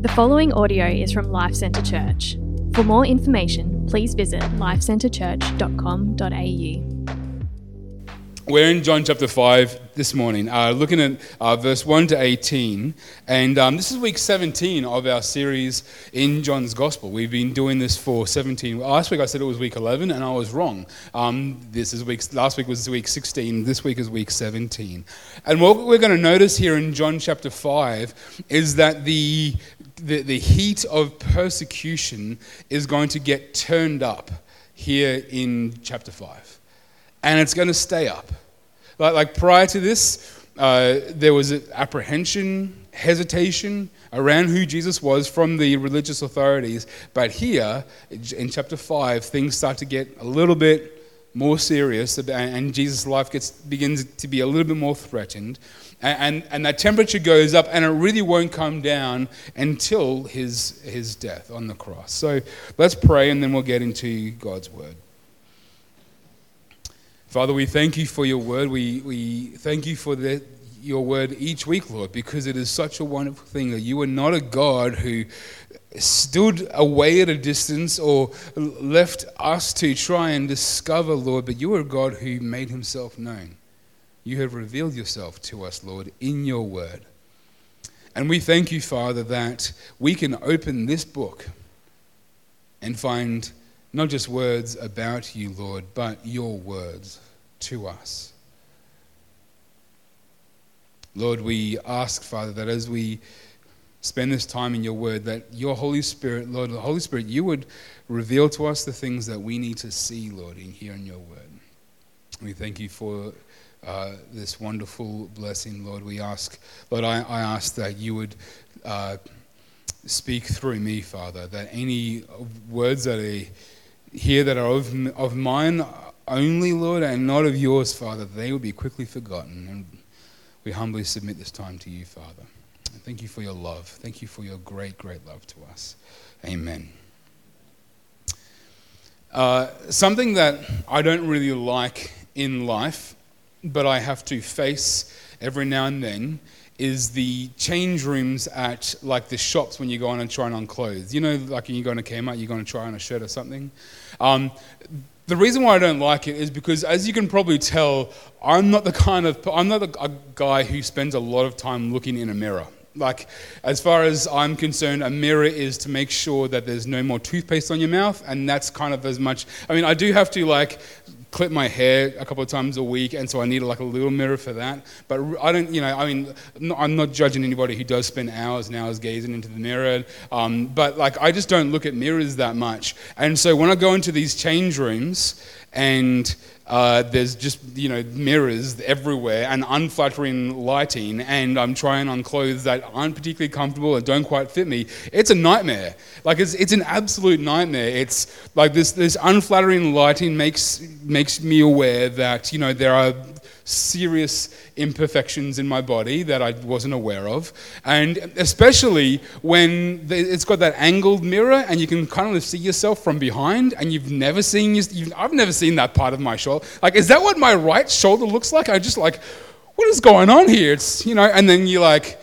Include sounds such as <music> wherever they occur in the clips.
The following audio is from Life Centre Church. For more information, please visit lifecentrechurch.com.au. We're in John chapter 5 this morning, uh, looking at uh, verse 1 to 18. And um, this is week 17 of our series in John's Gospel. We've been doing this for 17. Last week I said it was week 11, and I was wrong. Um, this is week, last week was week 16, this week is week 17. And what we're going to notice here in John chapter 5 is that the the, the heat of persecution is going to get turned up here in chapter 5. And it's going to stay up. Like, like prior to this, uh, there was apprehension, hesitation around who Jesus was from the religious authorities. But here, in chapter 5, things start to get a little bit more serious, and Jesus' life gets, begins to be a little bit more threatened and, and that temperature goes up, and it really won't come down until his, his death on the cross. So let's pray, and then we'll get into God's word. Father, we thank you for your word. We, we thank you for the, your word each week, Lord, because it is such a wonderful thing that you are not a God who stood away at a distance or left us to try and discover, Lord, but you are a God who made himself known. You have revealed yourself to us, Lord, in your word. And we thank you, Father, that we can open this book and find not just words about you, Lord, but your words to us. Lord, we ask, Father, that as we spend this time in your word, that your Holy Spirit, Lord, the Holy Spirit, you would reveal to us the things that we need to see, Lord, in here in your word. We thank you for uh, this wonderful blessing, Lord. We ask, Lord, I, I ask that you would uh, speak through me, Father, that any words that are here that are of, of mine only, Lord, and not of yours, Father, they will be quickly forgotten. And we humbly submit this time to you, Father. Thank you for your love. Thank you for your great, great love to us. Amen. Uh, something that I don't really like in life but I have to face every now and then is the change rooms at like the shops when you go on and try on clothes. You know, like when you go on a Kmart, you're going to try on a shirt or something. Um, the reason why I don't like it is because, as you can probably tell, I'm not the kind of I'm not a guy who spends a lot of time looking in a mirror. Like, as far as I'm concerned, a mirror is to make sure that there's no more toothpaste on your mouth, and that's kind of as much. I mean, I do have to like clip my hair a couple of times a week, and so I need like a little mirror for that. But I don't, you know, I mean, I'm not judging anybody who does spend hours and hours gazing into the mirror, um, but like I just don't look at mirrors that much. And so when I go into these change rooms and uh, there's just you know mirrors everywhere and unflattering lighting, and I'm trying on clothes that aren't particularly comfortable and don't quite fit me. It's a nightmare. Like it's, it's an absolute nightmare. It's like this this unflattering lighting makes makes me aware that you know there are serious imperfections in my body that I wasn't aware of. And especially when it's got that angled mirror and you can kind of see yourself from behind and you've never seen, you've, I've never seen that part of my shoulder. Like, is that what my right shoulder looks like? I just like, what is going on here? It's, you know, and then you're like,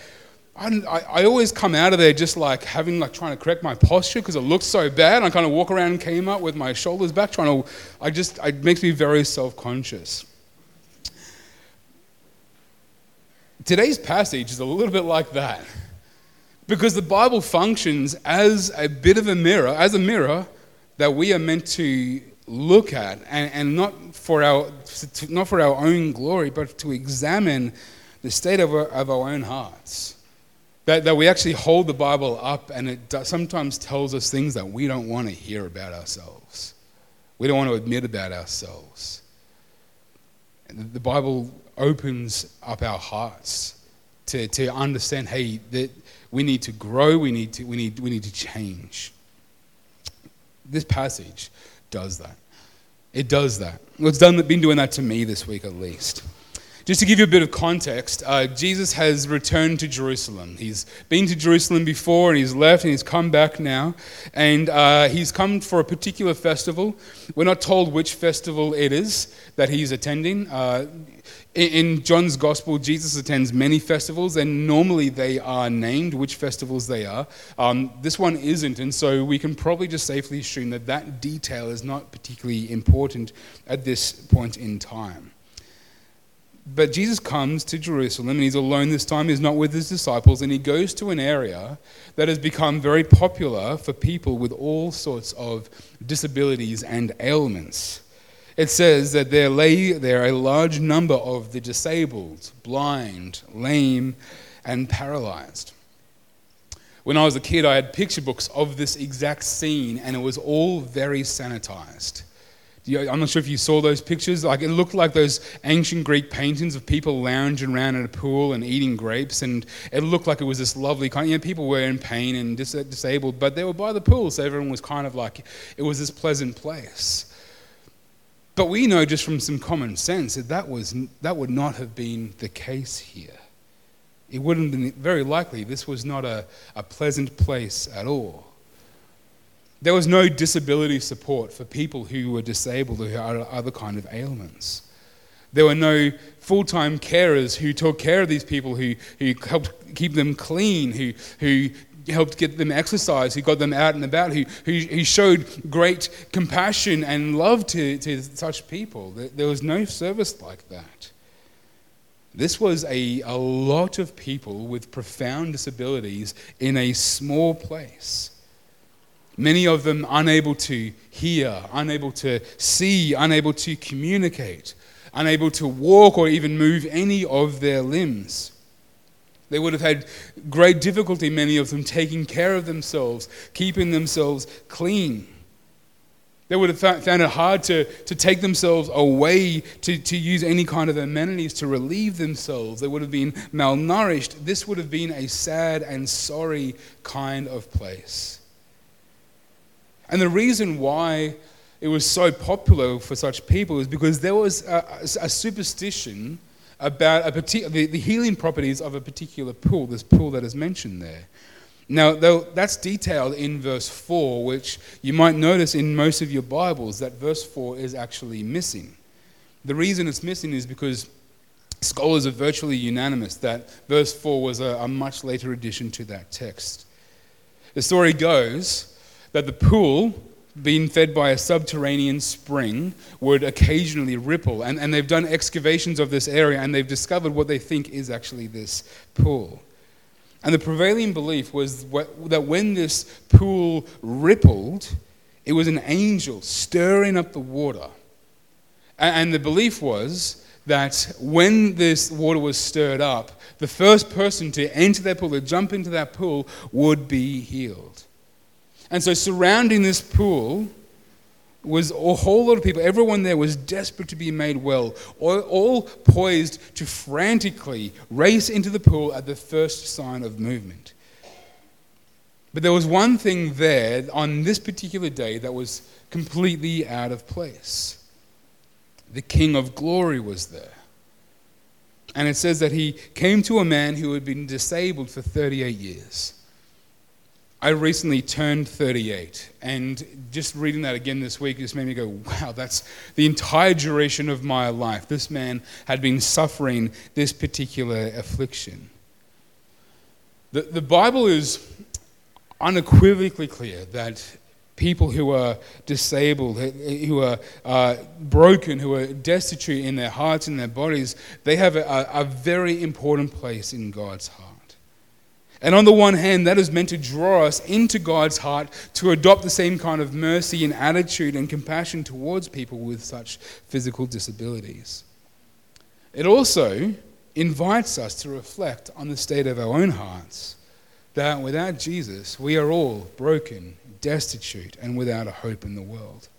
I, I, always come out of there just like having like trying to correct my posture because it looks so bad. I kind of walk around and came up with my shoulders back, trying to. I just it makes me very self-conscious. Today's passage is a little bit like that. Because the Bible functions as a bit of a mirror, as a mirror that we are meant to look at, and, and not, for our, not for our own glory, but to examine the state of our, of our own hearts. That, that we actually hold the Bible up, and it sometimes tells us things that we don't want to hear about ourselves. We don't want to admit about ourselves. The Bible opens up our hearts to, to understand hey, that we need to grow, we need to, we, need, we need to change. This passage does that. It does that. Well, It's done, been doing that to me this week at least. Just to give you a bit of context, uh, Jesus has returned to Jerusalem. He's been to Jerusalem before and he's left and he's come back now. And uh, he's come for a particular festival. We're not told which festival it is that he's attending. Uh, in John's Gospel, Jesus attends many festivals, and normally they are named which festivals they are. Um, this one isn't, and so we can probably just safely assume that that detail is not particularly important at this point in time. But Jesus comes to Jerusalem and he's alone this time. He's not with his disciples and he goes to an area that has become very popular for people with all sorts of disabilities and ailments. It says that there lay there a large number of the disabled, blind, lame, and paralyzed. When I was a kid, I had picture books of this exact scene and it was all very sanitized. I'm not sure if you saw those pictures. Like it looked like those ancient Greek paintings of people lounging around at a pool and eating grapes, and it looked like it was this lovely kind. You know, people were in pain and dis- disabled, but they were by the pool, so everyone was kind of like it was this pleasant place. But we know just from some common sense that that was that would not have been the case here. It wouldn't have been very likely. This was not a, a pleasant place at all. There was no disability support for people who were disabled or who had other kind of ailments. There were no full time carers who took care of these people, who, who helped keep them clean, who, who helped get them exercise, who got them out and about, who, who showed great compassion and love to, to such people. There was no service like that. This was a, a lot of people with profound disabilities in a small place. Many of them unable to hear, unable to see, unable to communicate, unable to walk or even move any of their limbs. They would have had great difficulty, many of them, taking care of themselves, keeping themselves clean. They would have found it hard to, to take themselves away to, to use any kind of amenities to relieve themselves. They would have been malnourished. This would have been a sad and sorry kind of place. And the reason why it was so popular for such people is because there was a, a superstition about partic- the, the healing properties of a particular pool, this pool that is mentioned there. Now, though that's detailed in verse 4, which you might notice in most of your Bibles that verse 4 is actually missing. The reason it's missing is because scholars are virtually unanimous that verse 4 was a, a much later addition to that text. The story goes that the pool, being fed by a subterranean spring, would occasionally ripple. And, and they've done excavations of this area and they've discovered what they think is actually this pool. And the prevailing belief was that when this pool rippled, it was an angel stirring up the water. And the belief was that when this water was stirred up, the first person to enter that pool, to jump into that pool, would be healed. And so, surrounding this pool was a whole lot of people. Everyone there was desperate to be made well, all, all poised to frantically race into the pool at the first sign of movement. But there was one thing there on this particular day that was completely out of place. The King of Glory was there. And it says that he came to a man who had been disabled for 38 years. I recently turned 38, and just reading that again this week just made me go, wow, that's the entire duration of my life. This man had been suffering this particular affliction. The, the Bible is unequivocally clear that people who are disabled, who are uh, broken, who are destitute in their hearts and their bodies, they have a, a very important place in God's heart. And on the one hand, that is meant to draw us into God's heart to adopt the same kind of mercy and attitude and compassion towards people with such physical disabilities. It also invites us to reflect on the state of our own hearts that without Jesus, we are all broken, destitute, and without a hope in the world.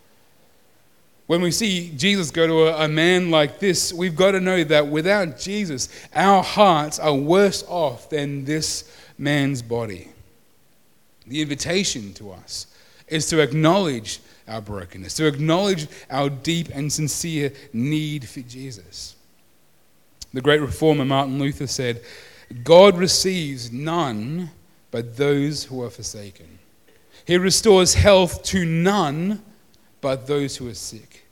When we see Jesus go to a, a, man like this, we've got to know that without Jesus, our hearts are worse off than this man's body. The invitation to us is to acknowledge our brokenness, to acknowledge our deep and sincere need for Jesus. The great reformer Martin Luther said, God receives none but those who are forsaken. He restores health to none but those who are sick.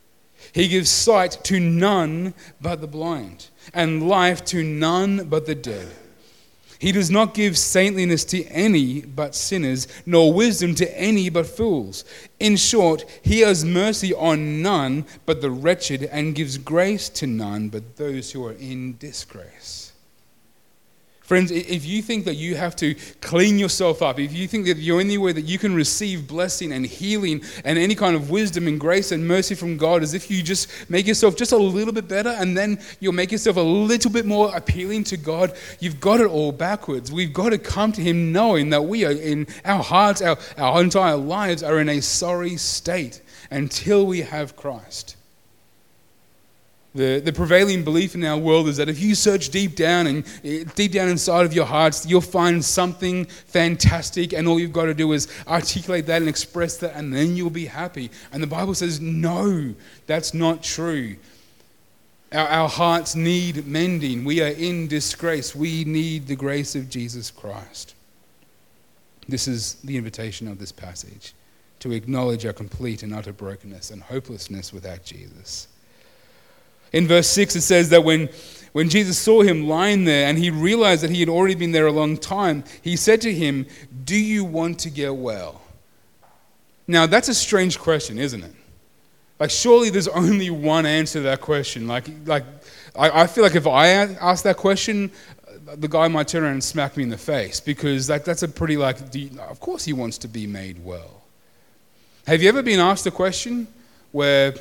He gives sight to none but the blind, and life to none but the dead. He does not give saintliness to any but sinners, nor wisdom to any but fools. In short, he has mercy on none but the wretched, and gives grace to none but those who are in disgrace. Friends, if you think that you have to clean yourself up, if you think that the only way that you can receive blessing and healing and any kind of wisdom and grace and mercy from God is if you just make yourself just a little bit better and then you'll make yourself a little bit more appealing to God, you've got it all backwards. We've got to come to Him knowing that we are in our hearts, our, our entire lives are in a sorry state until we have Christ. The, the prevailing belief in our world is that if you search deep down and eh, deep down inside of your hearts, you'll find something fantastic, and all you've got to do is articulate that and express that, and then you'll be happy. And the Bible says, no, that's not true. Our, our hearts need mending. We are in disgrace. We need the grace of Jesus Christ. This is the invitation of this passage to acknowledge our complete and utter brokenness and hopelessness without Jesus. In verse 6, it says that when, when Jesus saw him lying there and he realized that he had already been there a long time, he said to him, Do you want to get well? Now, that's a strange question, isn't it? Like, surely there's <laughs> only one answer to that question. Like, like I, I feel like if I ask that question, the guy might turn around and smack me in the face because that, that's a pretty, like, you, of course he wants to be made well. Have you ever been asked a question where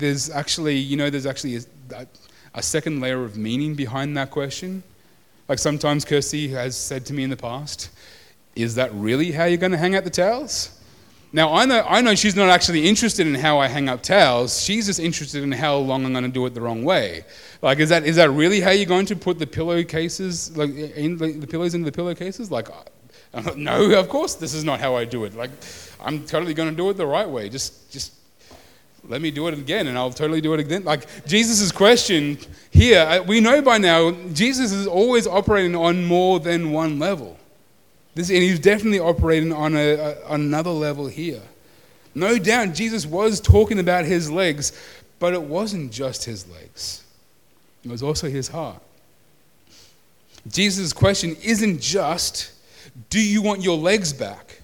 there's actually, you know, there's actually a, a second layer of meaning behind that question. Like sometimes Kirsty has said to me in the past, is that really how you're going to hang out the towels? Now, I know, I know she's not actually interested in how I hang up towels. She's just interested in how long I'm going to do it the wrong way. Like, is that, is that really how you're going to put the pillowcases, like, in the, the pillows into the pillowcases? Like, <laughs> no, of course, this is not how I do it. Like, I'm totally going to do it the right way. Just, just let me do it again and I'll totally do it again. Like Jesus' question here, we know by now Jesus is always operating on more than one level. This, and he's definitely operating on, a, a, another level here. No doubt Jesus was talking about his legs, but it wasn't just his legs, it was also his heart. Jesus' question isn't just, Do you want your legs back?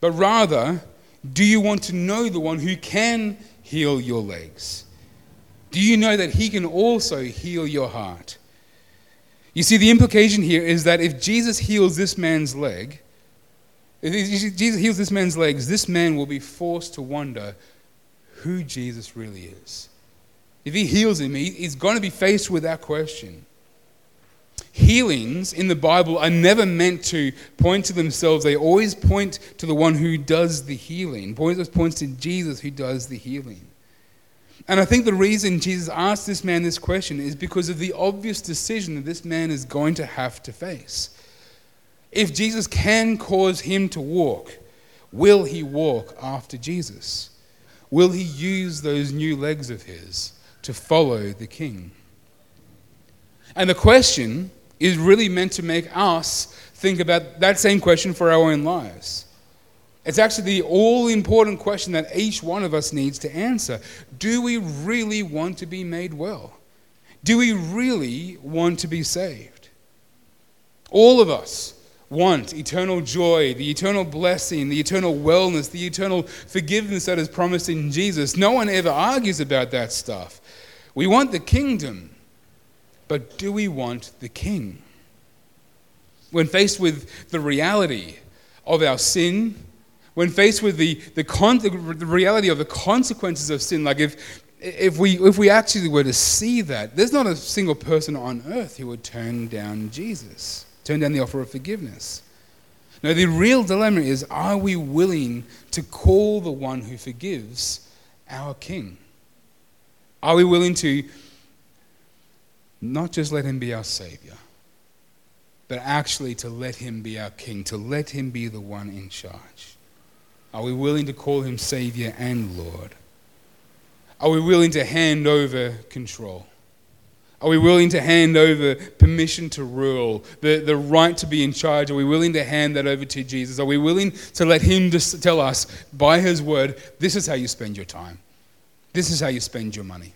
but rather, Do you want to know the one who can heal your legs? Do you know that He can also heal your heart? You see, the implication here is that if Jesus heals this man's leg, if Jesus heals this man's legs, this man will be forced to wonder who Jesus really is. If he heals him, he's going to be faced with that question. Healings in the Bible are never meant to point to themselves, they always point to the one who does the healing, points, points to Jesus who does the healing. And I think the reason Jesus asked this man this question is because of the obvious decision that this man is going to have to face. If Jesus can cause him to walk, will he walk after Jesus? Will he use those new legs of his to follow the king? And the question is really meant to make us think about that same question for our own lives. It's actually the all important question that each one of us needs to answer. Do we really want to be made well? Do we really want to be saved? All of us want eternal joy, the eternal blessing, the eternal wellness, the eternal forgiveness that is promised in Jesus. No one ever argues about that stuff. We want the kingdom, but do we want the king? When faced with the reality of our sin, when faced with the, the, con- the reality of the consequences of sin, like if, if, we, if we actually were to see that, there's not a single person on earth who would turn down Jesus, turn down the offer of forgiveness. No, the real dilemma is are we willing to call the one who forgives our King? Are we willing to not just let him be our Savior, but actually to let him be our King, to let him be the one in charge? Are we willing to call him Savior and Lord? Are we willing to hand over control? Are we willing to hand over permission to rule, the, the right to be in charge? Are we willing to hand that over to Jesus? Are we willing to let Him just tell us by His word, this is how you spend your time? This is how you spend your money.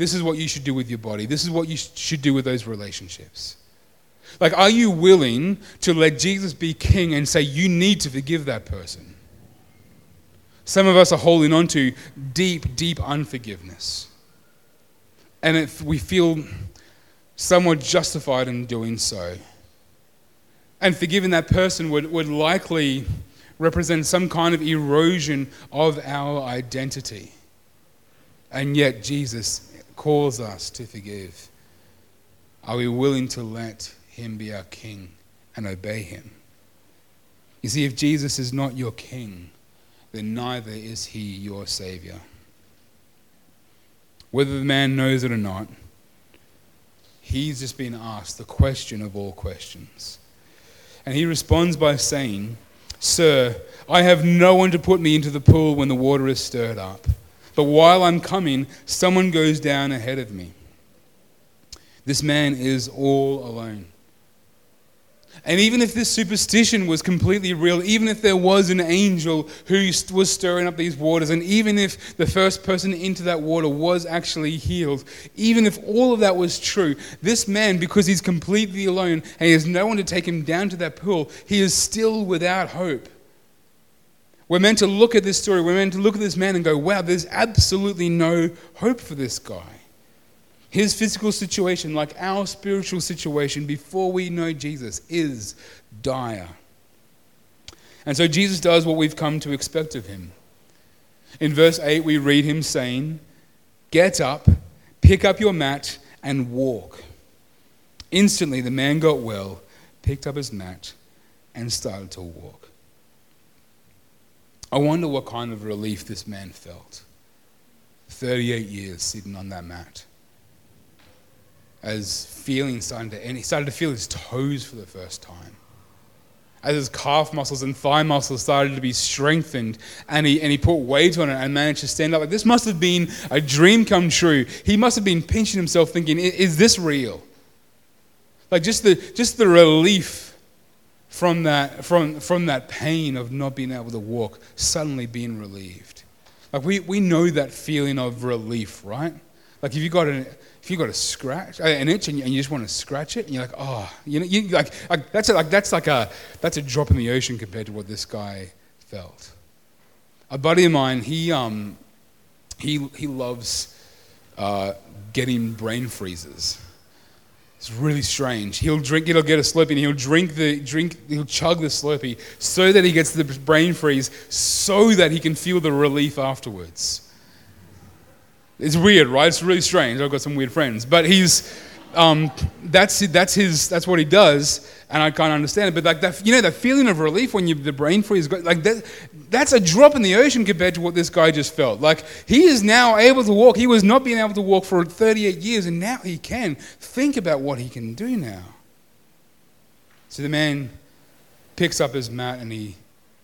This is what you should do with your body. This is what you should do with those relationships. Like, are you willing to let Jesus be king and say, you need to forgive that person? Some of us are holding on to deep, deep unforgiveness. And if we feel somewhat justified in doing so. And forgiving that person would, would likely represent some kind of erosion of our identity. And yet, Jesus calls us to forgive. Are we willing to let Him be our King and obey Him? You see, if Jesus is not your King, then neither is He your Savior. Whether the man knows it or not, he's just been asked the question of all questions. And he responds by saying, Sir, I have no one to put me into the pool when the water is stirred up. But while I'm coming, someone goes down ahead of me. This man is all alone. And even if this superstition was completely real, even if there was an angel who was stirring up these waters, and even if the first person into that water was actually healed, even if all of that was true, this man, because he's completely alone and he has no one to take him down to that pool, he is still without hope. We're meant to look at this story, we're meant to look at this man and go, wow, there's absolutely no hope for this guy. His physical situation, like our spiritual situation before we know Jesus, is dire. And so Jesus does what we've come to expect of him. In verse 8, we read him saying, Get up, pick up your mat, and walk. Instantly, the man got well, picked up his mat, and started to walk. I wonder what kind of relief this man felt. 38 years sitting on that mat as feeling started to end. He started to feel his toes for the first time. As his calf muscles and thigh muscles started to be strengthened, and he, and he put weight on it and managed to stand up. Like this must have been a dream come true. He must have been pinching himself, thinking, "Is this real?" Like just the just the relief from that from from that pain of not being able to walk, suddenly being relieved. Like we, we know that feeling of relief, right? Like if you got an if you got a scratch, uh, an itch, and you, and you, just want to scratch it, and you're like, oh, you know, you, like, like that's a, like that's like a that's a drop in the ocean compared to what this guy felt. A buddy of mine, he um, he he loves uh, getting brain freezes. It's really strange. He'll drink, he'll get a Slurpee, and he'll drink the drink, he'll chug the Slurpee so that he gets the brain freeze, so that he can feel the relief afterwards. It's weird, right? It's really strange. I've got some weird friends, but he's um, that's that's his that's what he does, and I can't understand it. But like that, you know, that feeling of relief when you the brain freeze, like that, that's a drop in the ocean compared to what this guy just felt. Like he is now able to walk. He was not being able to walk for 38 years, and now he can. Think about what he can do now. So the man picks up his mat and he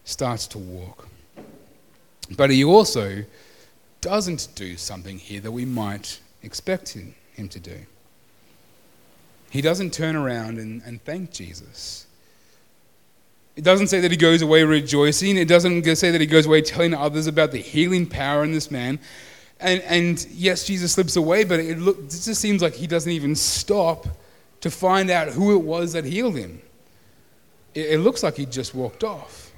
starts to walk. But he also doesn't do something here that we might expect him, him to do. He doesn't turn around and, and thank Jesus. It doesn't say that he goes away rejoicing. It doesn't say that he goes away telling others about the healing power in this man. And, and yes, Jesus slips away, but it, look, it just seems like he doesn't even stop to find out who it was that healed him. It, it looks like he just walked off.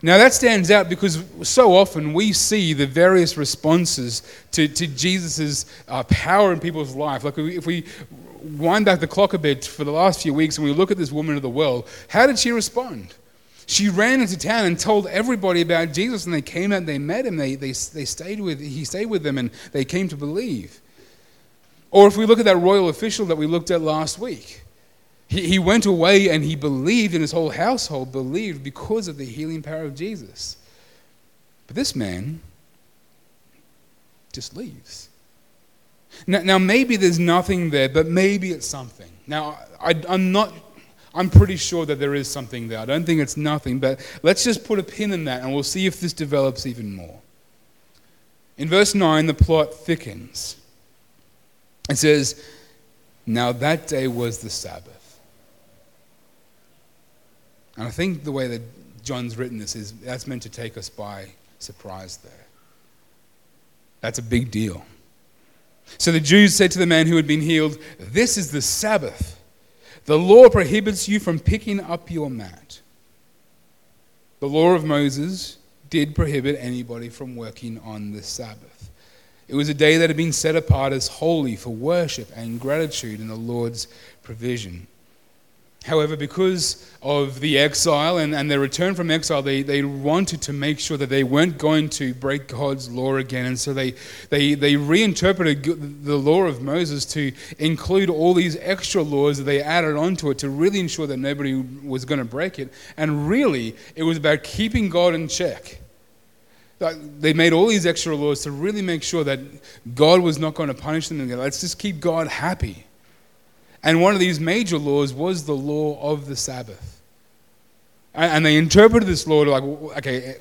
Now, that stands out because so often we see the various responses to, to Jesus' uh, power in people's life. Like, if we wind back the clock a bit for the last few weeks and we look at this woman of the well, how did she respond? She ran into town and told everybody about Jesus, and they came out and they met him. They, they, they stayed with, he stayed with them, and they came to believe. Or if we look at that royal official that we looked at last week, he, he went away and he believed, and his whole household believed because of the healing power of Jesus. But this man just leaves. Now, now maybe there's nothing there, but maybe it's something. Now, I, I'm not I'm pretty sure that there is something there. I don't think it's nothing, but let's just put a pin in that and we'll see if this develops even more. In verse 9, the plot thickens. It says, Now that day was the Sabbath. And I think the way that John's written this is that's meant to take us by surprise there. That's a big deal. So the Jews said to the man who had been healed, This is the Sabbath. The law prohibits you from picking up your mat. The law of Moses did prohibit anybody from working on the Sabbath. It was a day that had been set apart as holy for worship and gratitude in the Lord's provision. However, because of the exile and, and their return from exile, they, they wanted to make sure that they weren't going to break God's law again. And so they, they, they reinterpreted the law of Moses to include all these extra laws that they added onto it to really ensure that nobody was going to break it. And really, it was about keeping God in check. They made all these extra laws to really make sure that God was not going to punish them. Let's just keep God happy. And one of these major laws was the law of the Sabbath. And they interpreted this law to like, okay, eh,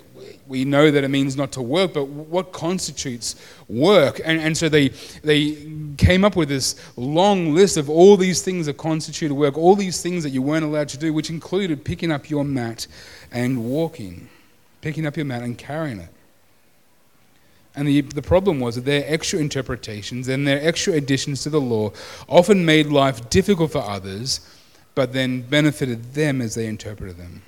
we know that it means not to work, but what constitutes work? And, and so they, they came up with this long list of all these things that constituted work, all these things that you weren't allowed to do, which included picking up your mat and walking, picking up your mat and carrying it. And the, the problem was that their extra interpretations and their extra additions to the law often made life difficult for others, but then benefited them as they interpreted them.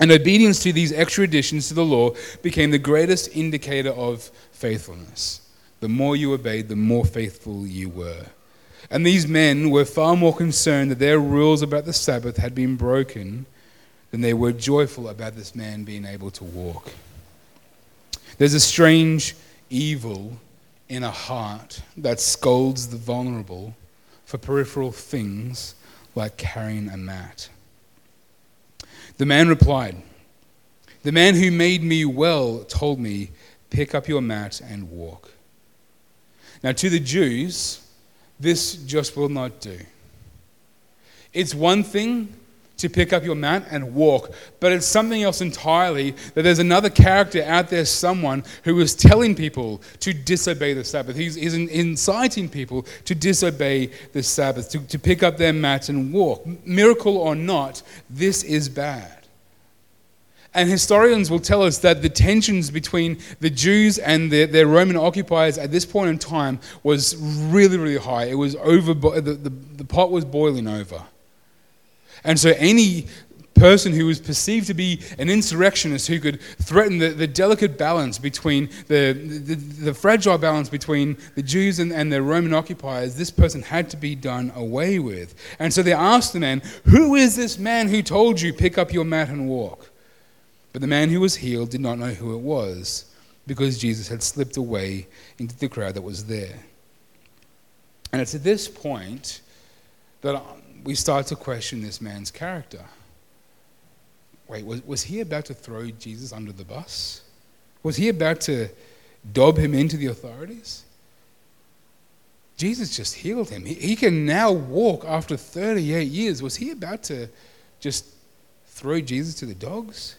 And obedience to these extra additions to the law became the greatest indicator of faithfulness. The more you obeyed, the more faithful you were. And these men were far more concerned that their rules about the Sabbath had been broken than they were joyful about this man being able to walk. There's a strange evil in a heart that scolds the vulnerable for peripheral things like carrying a mat. The man replied, The man who made me well told me, Pick up your mat and walk. Now, to the Jews, this just will not do. It's one thing to pick up your mat and walk. But it's something else entirely that there's another character out there, someone who is telling people to disobey the Sabbath. He's, he's inciting people to disobey the Sabbath, to, to pick up their mat and walk. Miracle or not, this is bad. And historians will tell us that the tensions between the Jews and their, their, Roman occupiers at this point in time was really, really high. It was over, the, the, the pot was boiling over. And so any person who was perceived to be an insurrectionist who could threaten the, the delicate balance between the, the, the, fragile balance between the Jews and, and the Roman occupiers, this person had to be done away with. And so they asked the man, Who is this man who told you, pick up your mat and walk? But the man who was healed did not know who it was because Jesus had slipped away into the crowd that was there. And it's at this point that we start to question this man's character. Wait, was, was he about to throw Jesus under the bus? Was he about to dob him into the authorities? Jesus just healed him. He, he can now walk after 38 years. Was he about to just throw Jesus to the dogs?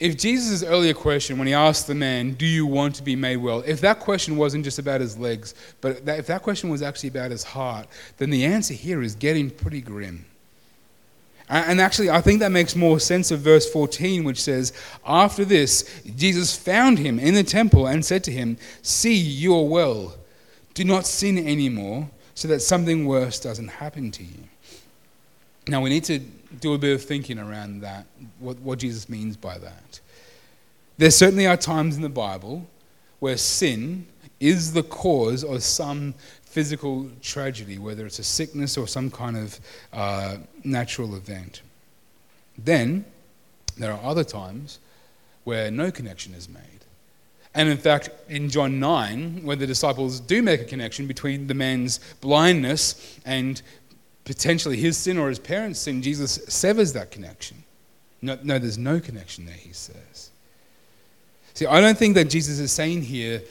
If Jesus' earlier question, when he asked the man, Do you want to be made well? If that question wasn't just about his legs, but that, if that question was actually about his heart, then the answer here is getting pretty grim. And actually, I think that makes more sense of verse 14, which says, After this, Jesus found him in the temple and said to him, See, you are well. Do not sin anymore, so that something worse doesn't happen to you. Now, we need to do a bit of thinking around that, what, what Jesus means by that. There certainly are times in the Bible where sin is the cause of some physical tragedy, whether it's a sickness or some kind of uh, natural event. Then there are other times where no connection is made. And in fact, in John 9, when the disciples do make a connection between the man's blindness and potentially his sin or his parents' sin, Jesus severs that connection. No, no, there's no connection there, he says. See, I don't think that Jesus is saying here,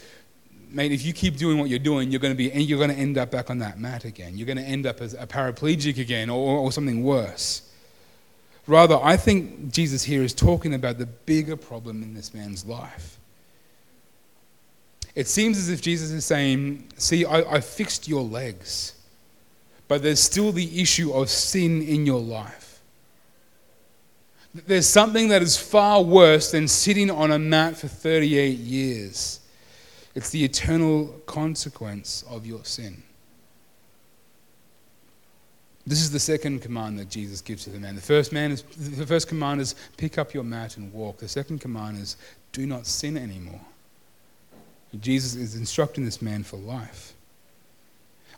mate, if you keep doing what you're doing, you're going to be, you're going to end up back on that mat again. You're going to end up as a paraplegic again, or, or something worse. Rather, I think Jesus here is talking about the bigger problem in this man's life. It seems as if Jesus is saying, See, I, I fixed your legs, but there's still the issue of sin in your life. There's something that is far worse than sitting on a mat for 38 years. It's the eternal consequence of your sin. This is the second command that Jesus gives to the man. The first man is the first command is pick up your mat and walk. The second command is do not sin anymore. Jesus is instructing this man for life.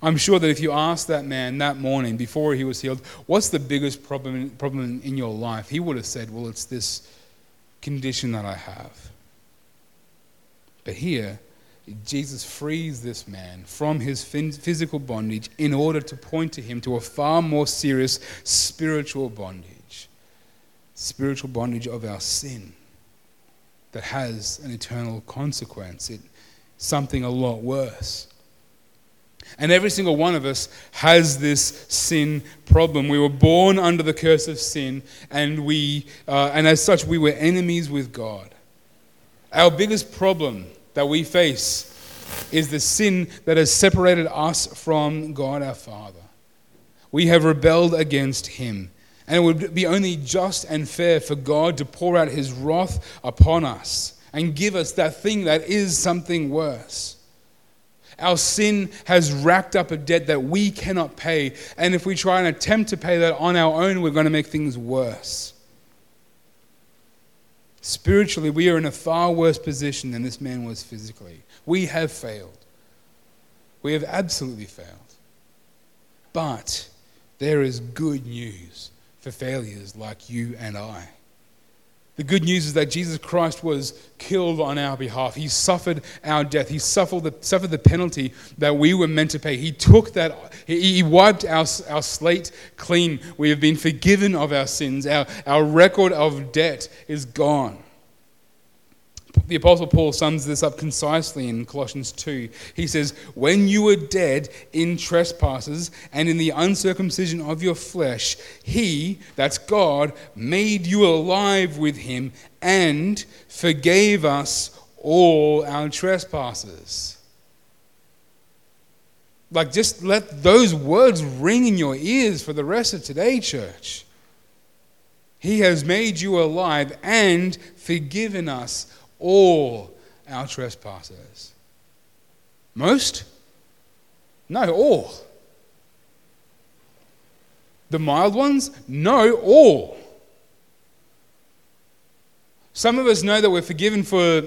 I'm sure that if you asked that man that morning before he was healed, what's the biggest problem, problem in your life? He would have said, Well, it's this condition that I have. But here, Jesus frees this man from his physical bondage in order to point to him to a far more serious spiritual bondage spiritual bondage of our sin that has an eternal consequence. It, something a lot worse. And every single one of us has this sin problem. We were born under the curse of sin, and, we, uh, and as such, we were enemies with God. Our biggest problem that we face is the sin that has separated us from God our Father. We have rebelled against Him. And it would be only just and fair for God to pour out His wrath upon us and give us that thing that is something worse. Our sin has racked up a debt that we cannot pay. And if we try and attempt to pay that on our own, we're going to make things worse. Spiritually, we are in a far worse position than this man was physically. We have failed. We have absolutely failed. But there is good news for failures like you and I. The good news is that Jesus Christ was killed on our behalf. He suffered our death. He suffered the, suffered the penalty that we were meant to pay. He took that, he, wiped our, our slate clean. We have been forgiven of our sins. Our, our record of debt is gone. The Apostle Paul sums this up concisely in Colossians 2. He says, When you were dead in trespasses and in the uncircumcision of your flesh, He, that's God, made you alive with Him and forgave us all our trespasses. Like, just let those words ring in your ears for the rest of today, church. He has made you alive and forgiven us all our trespasses. Most? No, all. The mild ones? No, all. Some of us know that we're forgiven for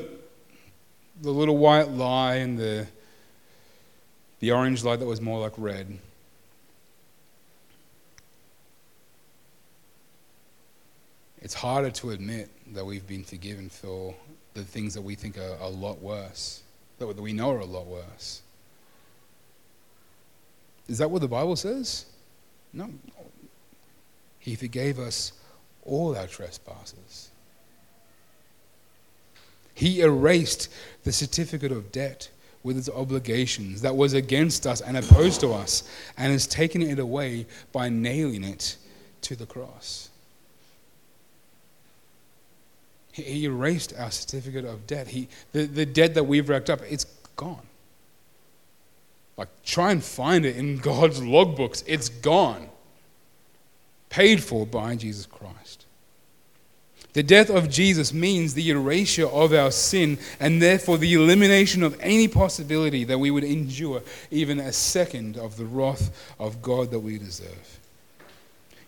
the little white lie and the, the orange lie that was more like red. It's harder to admit that we've been forgiven for the things that we think are a lot worse, that we know are a lot worse. Is that what the Bible says? No. He forgave us all our trespasses. He erased the certificate of debt with its obligations that was against us and opposed to us and has taken it away by nailing it to the cross. He erased our certificate of debt. He, the, the debt that we've racked up, it's gone. Like, try and find it in <laughs> God's logbooks. It's gone. Paid for by Jesus Christ. The death of Jesus means the erasure of our sin and therefore the elimination of any possibility that we would endure even a second of the wrath of God that we deserve.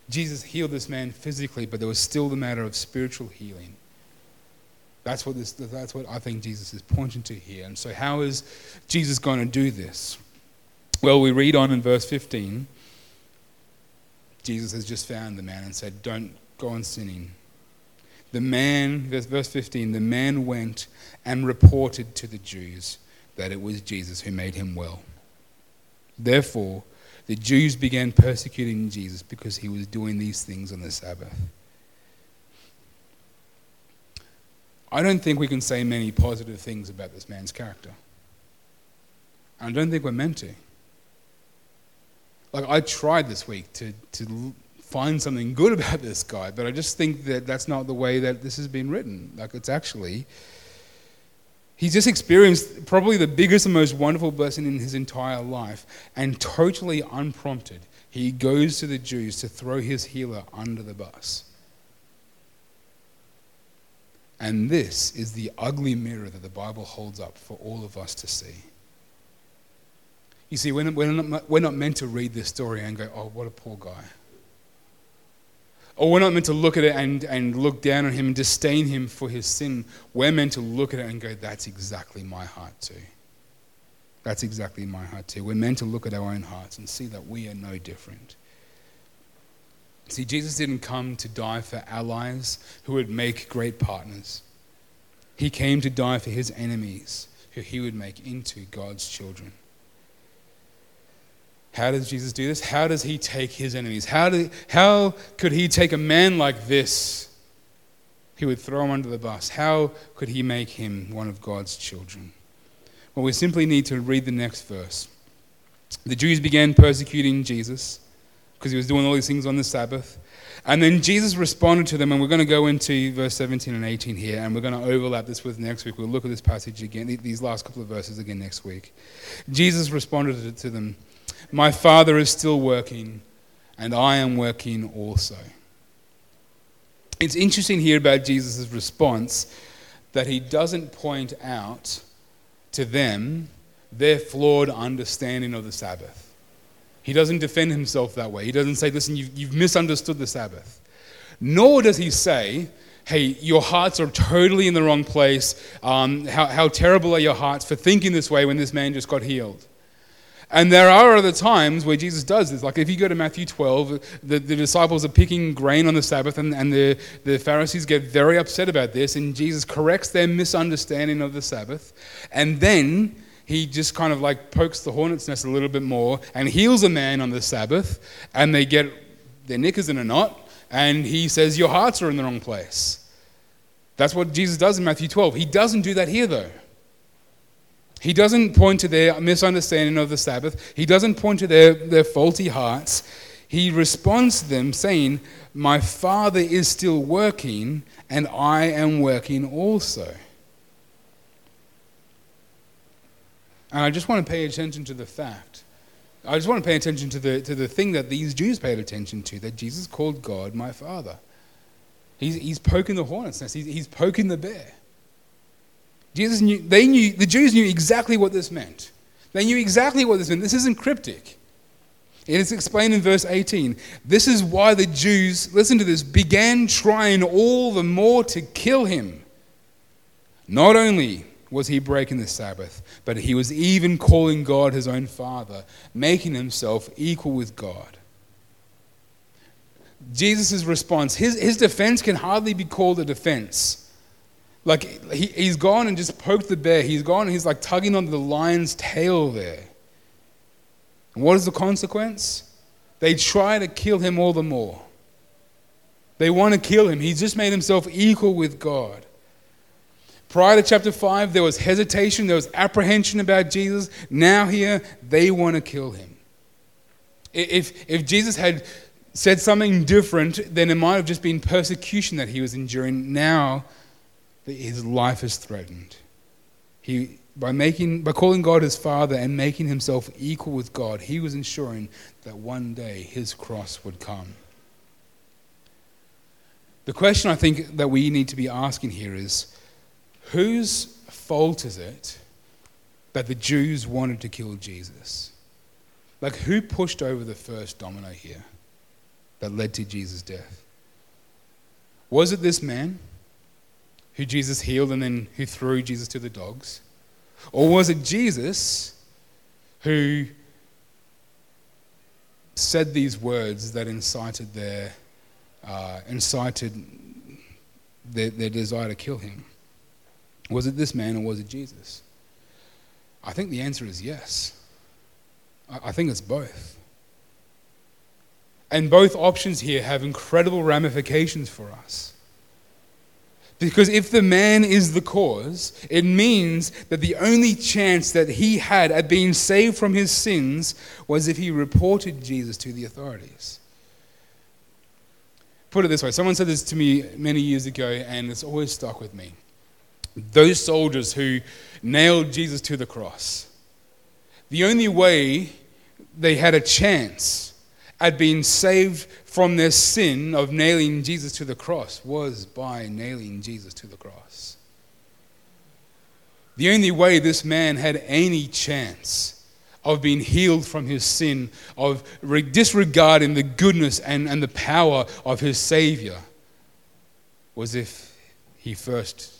Jesus healed this man physically, but there was still the matter of spiritual healing. That's what, this, that's what I think Jesus is pointing to here. And so, how is Jesus going to do this? Well, we read on in verse 15. Jesus has just found the man and said, Don't go on sinning. The man, verse 15, the man went and reported to the Jews that it was Jesus who made him well. Therefore, the Jews began persecuting Jesus because he was doing these things on the Sabbath. I don't think we can say many positive things about this man's character. I don't think we're meant to. Like, I tried this week to, to find something good <laughs> about this guy, but I just think that that's not the way that this has been written. Like, it's actually He's just experienced probably the biggest and most wonderful blessing in his entire life, and totally unprompted, he goes to the Jews to throw his healer under the bus. And this is the ugly mirror that the Bible holds up for all of us to see. You see, we're not, we're not, meant to read this story and go, oh, what a poor guy. Or we're not meant to look at it and, and look down on him and disdain him for his sin. We're meant to look at it and go, that's exactly my heart too. That's exactly my heart too. We're meant to look at our own hearts and see that we are no different. See, Jesus didn't come to die for allies who would make great partners. He came to die for his enemies who he would make into God's children. How does Jesus do this? How does he take his enemies? How, do, how could he take a man like this? He would throw him under the bus. How could he make him one of God's children? Well, we simply need to read the next verse. The Jews began persecuting Jesus because he was doing all these things on the Sabbath. And then Jesus responded to them, and we're going to go into verse 17 and 18 here, and we're going to overlap this with next week. We'll look at this passage again, these last couple of verses again next week. Jesus responded to them my Father is still working, and I am working also. It's interesting here about Jesus' response that he doesn't point out to them their flawed understanding of the Sabbath. He doesn't defend himself that way. He doesn't say, listen, you've, you've misunderstood the Sabbath. Nor does he say, hey, your hearts are totally in the wrong place. Um, how, how terrible are your hearts for thinking this way when this man just got healed? And there are other times where Jesus does this. Like if you go to Matthew 12, the, the disciples are picking grain on the Sabbath, and, and the, the Pharisees get very upset about this, and Jesus corrects their misunderstanding of the Sabbath. And then he just kind of like pokes the hornet's nest a little bit more and heals a man on the Sabbath, and they get their knickers in a knot, and he says, Your hearts are in the wrong place. That's what Jesus does in Matthew 12. He doesn't do that here, though. He doesn't point to their misunderstanding of the Sabbath. He doesn't point to their, their faulty hearts. He responds to them saying, My Father is still working, and I am working also. And I just want to pay attention to the fact. I just want to pay attention to the, to the thing that these Jews paid attention to that Jesus called God my Father. He's, he's poking the hornet's nest, he's, he's poking the bear. Jesus knew, they knew, the Jews knew exactly what this meant. They knew exactly what this meant. This isn't cryptic. It is explained in verse 18. This is why the Jews, listen to this, began trying all the more to kill him. Not only was he breaking the Sabbath, but he was even calling God his own Father, making himself equal with God. Jesus' response, his, his defense can hardly be called a defense. Like, he, he's gone and just poked the bear. He's gone and he's like tugging on the lion's tail there. And what is the consequence? They try to kill him all the more. They want to kill him. He's just made himself equal with God. Prior to chapter 5, there was hesitation, there was apprehension about Jesus. Now, here, they want to kill him. If, if Jesus had said something different, then it might have just been persecution that he was enduring. Now, his life is threatened. He, by, making, by calling God his Father and making himself equal with God, he was ensuring that one day his cross would come. The question I think that we need to be asking here is whose fault is it that the Jews wanted to kill Jesus? Like, who pushed over the first domino here that led to Jesus' death? Was it this man? who Jesus healed and then who threw Jesus to the dogs? Or was it Jesus who said these words that incited their, uh, incited their, their desire to kill him? Was it this man or was it Jesus? I think the answer is yes. I think it's both. And both options here have incredible ramifications for us. Because if the man is the cause, it means that the only chance that he had at being saved from his sins was if he reported Jesus to the authorities. Put it this way someone said this to me many years ago, and it's always stuck with me. Those soldiers who nailed Jesus to the cross, the only way they had a chance at being saved from their sin of nailing Jesus to the cross was by nailing Jesus to the cross. The only way this man had any chance of being healed from his sin, of disregarding the goodness and, and the power of his Savior, was if he first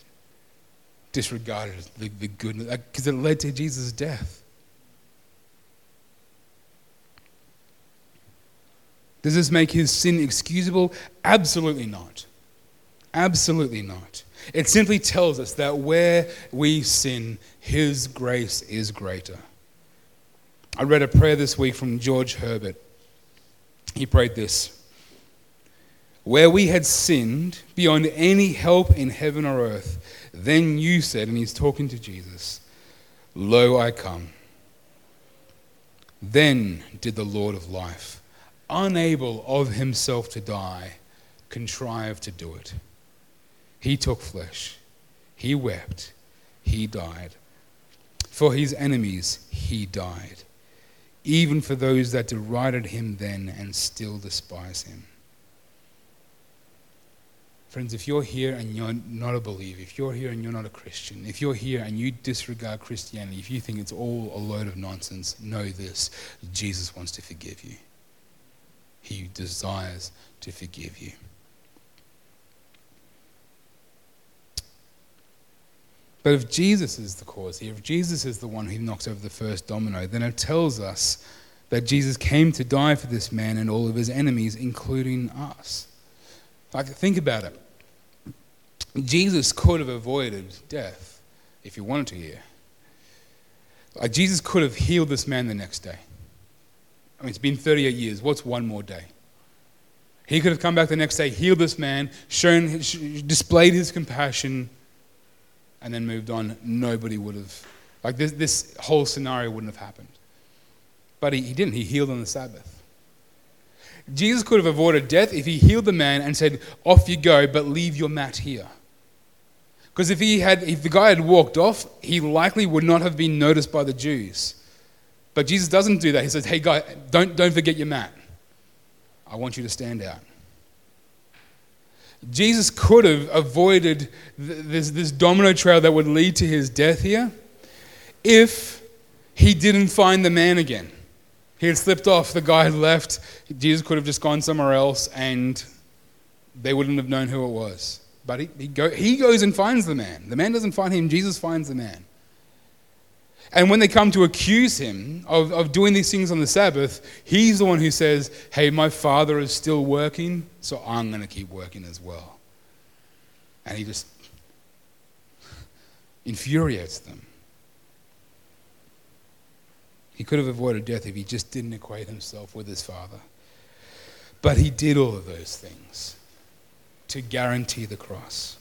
disregarded the, the goodness, because it led to Jesus' death. Does this make his sin excusable? Absolutely not. Absolutely not. It simply tells us that where we sin, his grace is greater. I read a prayer this week from George Herbert. He prayed this Where we had sinned beyond any help in heaven or earth, then you said, and he's talking to Jesus, Lo, I come. Then did the Lord of life unable of himself to die, contrive to do it. He took flesh, he wept, he died. For his enemies, he died, even for those that derided him then and still despise him. Friends, if you're here and you're not a believer, if you're here and you're not a Christian, if you're here and you disregard Christianity, if you think it's all a load of nonsense, know this Jesus wants to forgive you. He desires to forgive you. But if Jesus is the cause here, if Jesus is the one who knocks over the first domino, then it tells us that Jesus came to die for this man and all of his enemies, including us. Like, think about it. Jesus could have avoided death if he wanted to here. Like, Jesus could have healed this man the next day. I mean, it's been 38 years. What's one more day? He could have come back the next day, healed this man, shown, displayed his compassion, and then moved on. Nobody would have, like this, this whole scenario wouldn't have happened. But he, he didn't. He healed on the Sabbath. Jesus could have avoided death if he healed the man and said, Off you go, but leave your mat here. Because if, he had, if the guy had walked off, he likely would not have been noticed by the Jews. But Jesus doesn't do that. He says, hey, guy, don't, don't forget your mat. I want you to stand out. Jesus could have avoided this, this domino trail that would lead to his death here if he didn't find the man again. He had slipped off, the guy had left. Jesus could have just gone somewhere else and they wouldn't have known who it was. But he, he, go, he goes and finds the man. The man doesn't find him, Jesus finds the man. And when they come to accuse him of, of doing these things on the Sabbath, he's the one who says, Hey, my father is still working, so I'm going to keep working as well. And he just infuriates them. He could have avoided death if he just didn't equate himself with his father. But he did all of those things to guarantee the cross.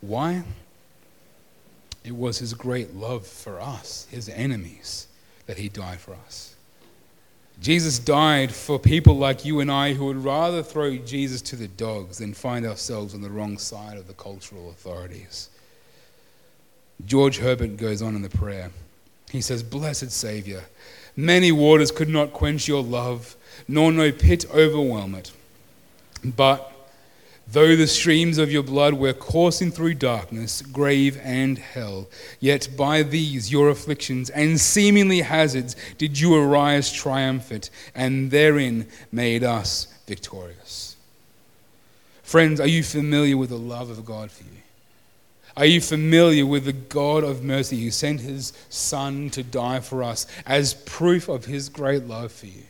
Why? It was his great love for us, his enemies, that he died for us. Jesus died for people like you and I who would rather throw Jesus to the dogs than find ourselves on the wrong side of the cultural authorities. George Herbert goes on in the prayer. He says, Blessed Savior, many waters could not quench your love, nor no pit overwhelm it. But Though the streams of your blood were coursing through darkness, grave, and hell, yet by these your afflictions and seemingly hazards did you arise triumphant, and therein made us victorious. Friends, are you familiar with the love of God for you? Are you familiar with the God of mercy who sent his Son to die for us as proof of his great love for you?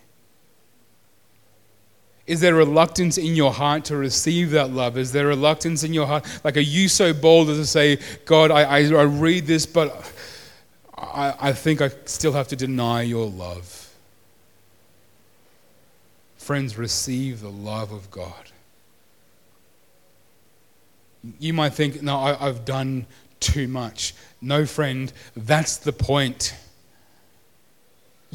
Is there reluctance in your heart to receive that love? Is there reluctance in your heart? Like, are you so bold as to say, God, I, I, I read this, but I, I think I still have to deny your love? Friends, receive the love of God. You might think, no, I, I've done too much. No, friend, that's the point.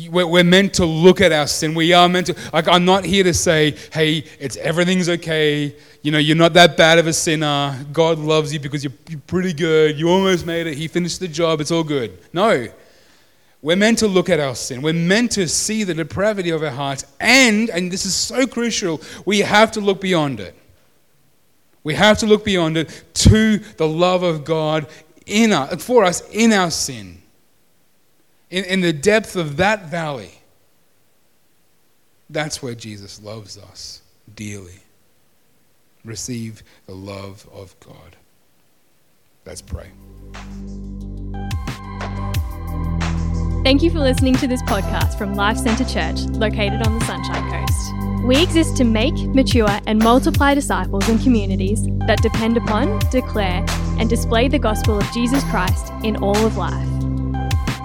We're, meant to look at our sin. We are meant to, like, I'm not here to say, hey, it's everything's okay. You know, you're not that bad of a sinner. God loves you because you're, you're pretty good. You almost made it. He finished the job. It's all good. No. We're meant to look at our sin. We're meant to see the depravity of our hearts. And, and this is so crucial, we have to look beyond it. We have to look beyond it to the love of God in for us in our sin in, in the depth of that valley, that's where Jesus loves us dearly. Receive the love of God. Let's pray. Thank you for listening to this podcast from Life Centre Church, located on the Sunshine Coast. We exist to make, mature, and multiply disciples and communities that depend upon, declare, and display the gospel of Jesus Christ in all of life.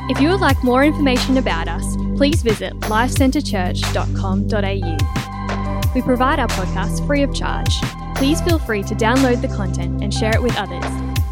If you would like more information about us, please visit lifecentrechurch.com.au. We provide our podcast free of charge. Please feel free to download the content and share it with others,